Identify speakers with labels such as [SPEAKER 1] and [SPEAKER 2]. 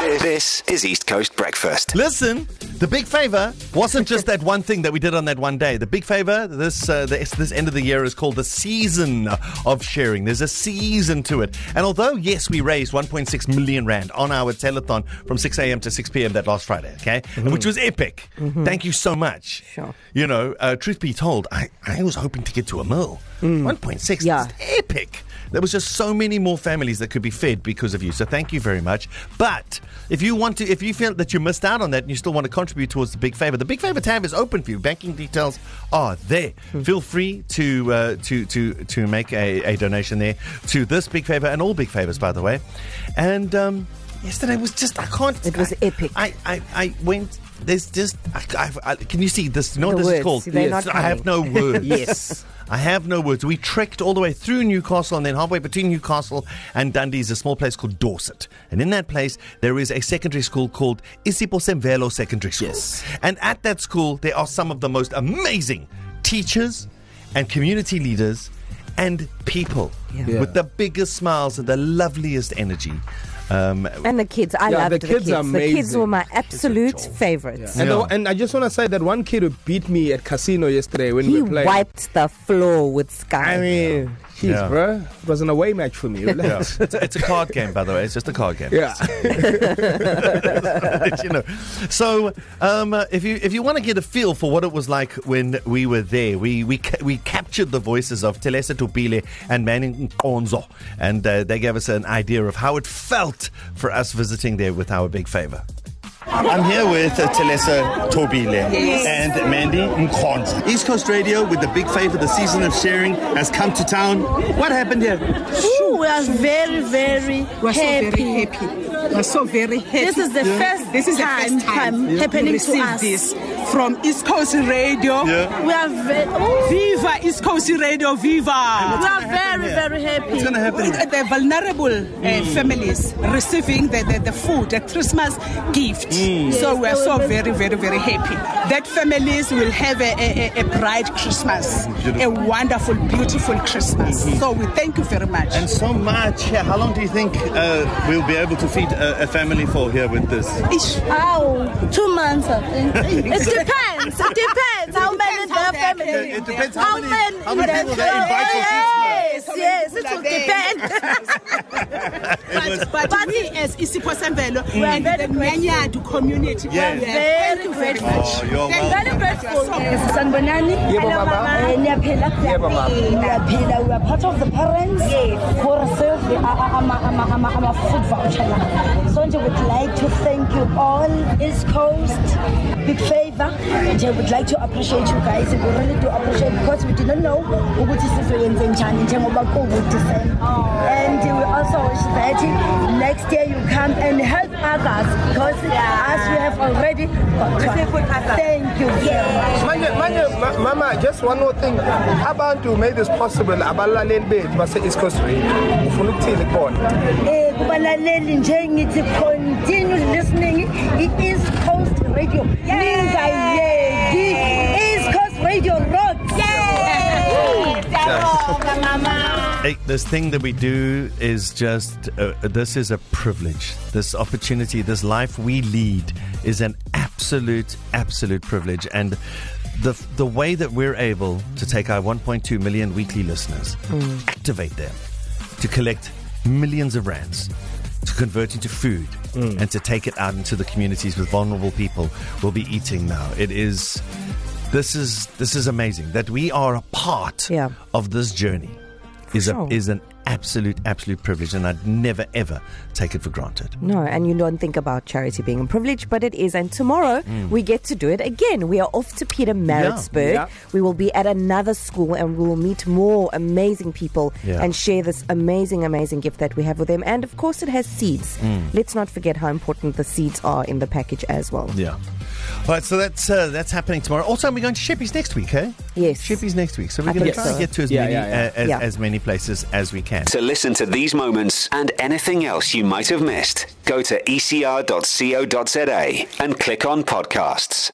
[SPEAKER 1] This is East Coast Breakfast.
[SPEAKER 2] Listen, the big favor wasn't just that one thing that we did on that one day. The big favor this uh, this, this end of the year is called the season of sharing. There's a season to it, and although yes, we raised 1.6 million rand on our telethon from 6 a.m. to 6 p.m. that last Friday, okay, which was epic. Thank you so much.
[SPEAKER 3] Sure.
[SPEAKER 2] You know, uh, truth be told, I, I was hoping to get to a mill. 1.6,
[SPEAKER 3] Yeah.
[SPEAKER 2] epic. There was just so many more families that could be fed because of you. So thank you very much. But if you want to, if you feel that you missed out on that and you still want to contribute towards the big favor, the big favor tab is open for you. Banking details are there. Feel free to uh, to to to make a, a donation there to this big favor and all big favors, by the way. And um, yesterday was just I can't.
[SPEAKER 3] It was
[SPEAKER 2] I-
[SPEAKER 3] epic.
[SPEAKER 2] I I, I went. There's just. I, I, I, can you see this? You know what this is called?
[SPEAKER 3] they're
[SPEAKER 2] I have no words.
[SPEAKER 3] Yes.
[SPEAKER 2] I have no words. We trekked all the way through Newcastle and then halfway between Newcastle and Dundee is a small place called Dorset. And in that place, there is a secondary school called Isiphosemvelo Secondary School.
[SPEAKER 4] Yes.
[SPEAKER 2] And at that school, there are some of the most amazing teachers and community leaders and people
[SPEAKER 4] Yeah.
[SPEAKER 2] with the biggest smiles and the loveliest energy. Um,
[SPEAKER 3] And the kids, I
[SPEAKER 4] Yeah,
[SPEAKER 3] loved
[SPEAKER 4] the
[SPEAKER 3] the,
[SPEAKER 4] kids are
[SPEAKER 3] The kids were my absolute favorites.
[SPEAKER 4] And,
[SPEAKER 2] Yeah.
[SPEAKER 4] the, and I just want to say that one kid who beat me at casino yesterday when
[SPEAKER 3] He
[SPEAKER 4] we were playing.
[SPEAKER 3] wiped the floor with Sky.
[SPEAKER 4] I mean, jeez,
[SPEAKER 2] Yeah.
[SPEAKER 4] bro, it was an away match for me.
[SPEAKER 2] yeah. It's, a, it's a card game, by the way. It's just a card game.
[SPEAKER 4] yeah.
[SPEAKER 2] you know. So, um, uh, if you if you want to get a feel for what it was like when we were there, we we ca- we captured the voices of Telesa Tupile and Manning Konzo, and uh, they gave us an idea of how it felt for us visiting there with our big favor. I'm here with uh, Telesa Tobile and Mandy Nkonza. East Coast Radio with the big favor, the season of sharing has come to town. What happened here?
[SPEAKER 5] Ooh, we are very, very
[SPEAKER 6] We're so
[SPEAKER 5] happy.
[SPEAKER 6] very happy. We're so very happy.
[SPEAKER 5] This is the first
[SPEAKER 6] this is the first time
[SPEAKER 5] time happening
[SPEAKER 6] we
[SPEAKER 5] to us.
[SPEAKER 6] this from East Coast Radio.
[SPEAKER 2] Yeah.
[SPEAKER 5] We are very, ooh,
[SPEAKER 6] Viva East Coast Radio, Viva!
[SPEAKER 5] we are very, very happy.
[SPEAKER 2] What's going to happen?
[SPEAKER 6] The vulnerable uh, families receiving the, the, the food, the Christmas gift. So we're so very, very, very happy. That families will have a, a, a- a bright Christmas, a wonderful, beautiful Christmas. So we thank you very much.
[SPEAKER 2] And so much. Yeah, how long do you think uh, we'll be able to feed a, a family for here with this?
[SPEAKER 6] Ish.
[SPEAKER 5] Oh, two months, I think. it depends. It depends how many
[SPEAKER 6] depends
[SPEAKER 5] the family.
[SPEAKER 2] It depends how many- how many
[SPEAKER 5] in
[SPEAKER 2] people
[SPEAKER 5] the-
[SPEAKER 2] they invite for
[SPEAKER 5] Yes,
[SPEAKER 6] Christmas.
[SPEAKER 5] yes, it
[SPEAKER 6] How
[SPEAKER 5] will depend.
[SPEAKER 6] But, but,
[SPEAKER 5] But-
[SPEAKER 6] we as Isiphosemvelo
[SPEAKER 5] are
[SPEAKER 6] and the Nyanyadu community,
[SPEAKER 2] Yeah.
[SPEAKER 6] we
[SPEAKER 5] Very
[SPEAKER 6] thank you very
[SPEAKER 5] grateful.
[SPEAKER 6] much.
[SPEAKER 2] Oh, you're
[SPEAKER 6] Thank you
[SPEAKER 5] Very
[SPEAKER 6] very much.
[SPEAKER 5] grateful.
[SPEAKER 6] We are so
[SPEAKER 5] Yes, Sanbonani. Hello,
[SPEAKER 4] Mama.
[SPEAKER 5] Mama.
[SPEAKER 7] niyaphila
[SPEAKER 4] Mama.
[SPEAKER 7] niyaphila we are part of the parents who receive the ama, ama, ama, ama food voucher so nje would like to thank you all east coast big favor nje would like to appreciate you guys we really do appreciate because we didn't know ukuthi sizoyenze njani njengoba kuwu-december oh. and we also wish that next year you come and help others because as you have already got one. thank you very much.
[SPEAKER 4] Manje manje mama just one more thing. Abantu made this possible. Abalaleli bethu base-east coast radio ufuna ukuthini kubona?
[SPEAKER 7] Eh kubalaleli nje ngithi continue listening i-east coast radio. Ningayeki east coast radio rocks
[SPEAKER 2] Hey, this thing that we do is just, uh, this is a privilege. This opportunity, this life we lead is an absolute, absolute privilege. And the, the way that we're able to take our 1.2 million weekly listeners, activate them to collect millions of rands, to convert into food, and to take it out into the communities with vulnerable people will be eating now. It is. This is this is amazing that we are a part
[SPEAKER 3] Yeah.
[SPEAKER 2] of this journey is
[SPEAKER 3] Sure.
[SPEAKER 2] a, is an absolute absolute privilege and I'd never ever take it for granted.
[SPEAKER 3] No, and you don't think about charity being a privilege, but it is. And tomorrow mm. we get to do it again. We are off to Pietermaritzburg.
[SPEAKER 4] Yeah.
[SPEAKER 3] We will be at another school and we will meet more amazing people
[SPEAKER 2] Yeah.
[SPEAKER 3] and share this amazing, amazing gift that we have with them. And of course, it has seeds. Mm. Let's not forget how important the seeds are in the package as well.
[SPEAKER 2] Yeah. All right, so that's uh, that's happening tomorrow. Also, we're going to Shippy's next week, eh?
[SPEAKER 3] Yes.
[SPEAKER 2] Shippy's next week. So we're going to try
[SPEAKER 3] so.
[SPEAKER 2] and get to as
[SPEAKER 4] Yeah,
[SPEAKER 2] many
[SPEAKER 4] yeah, yeah.
[SPEAKER 2] Uh, as,
[SPEAKER 3] Yeah.
[SPEAKER 2] as many places as we can.
[SPEAKER 1] To listen to these moments and anything else you might have missed, go to ecr.co.za and click on podcasts.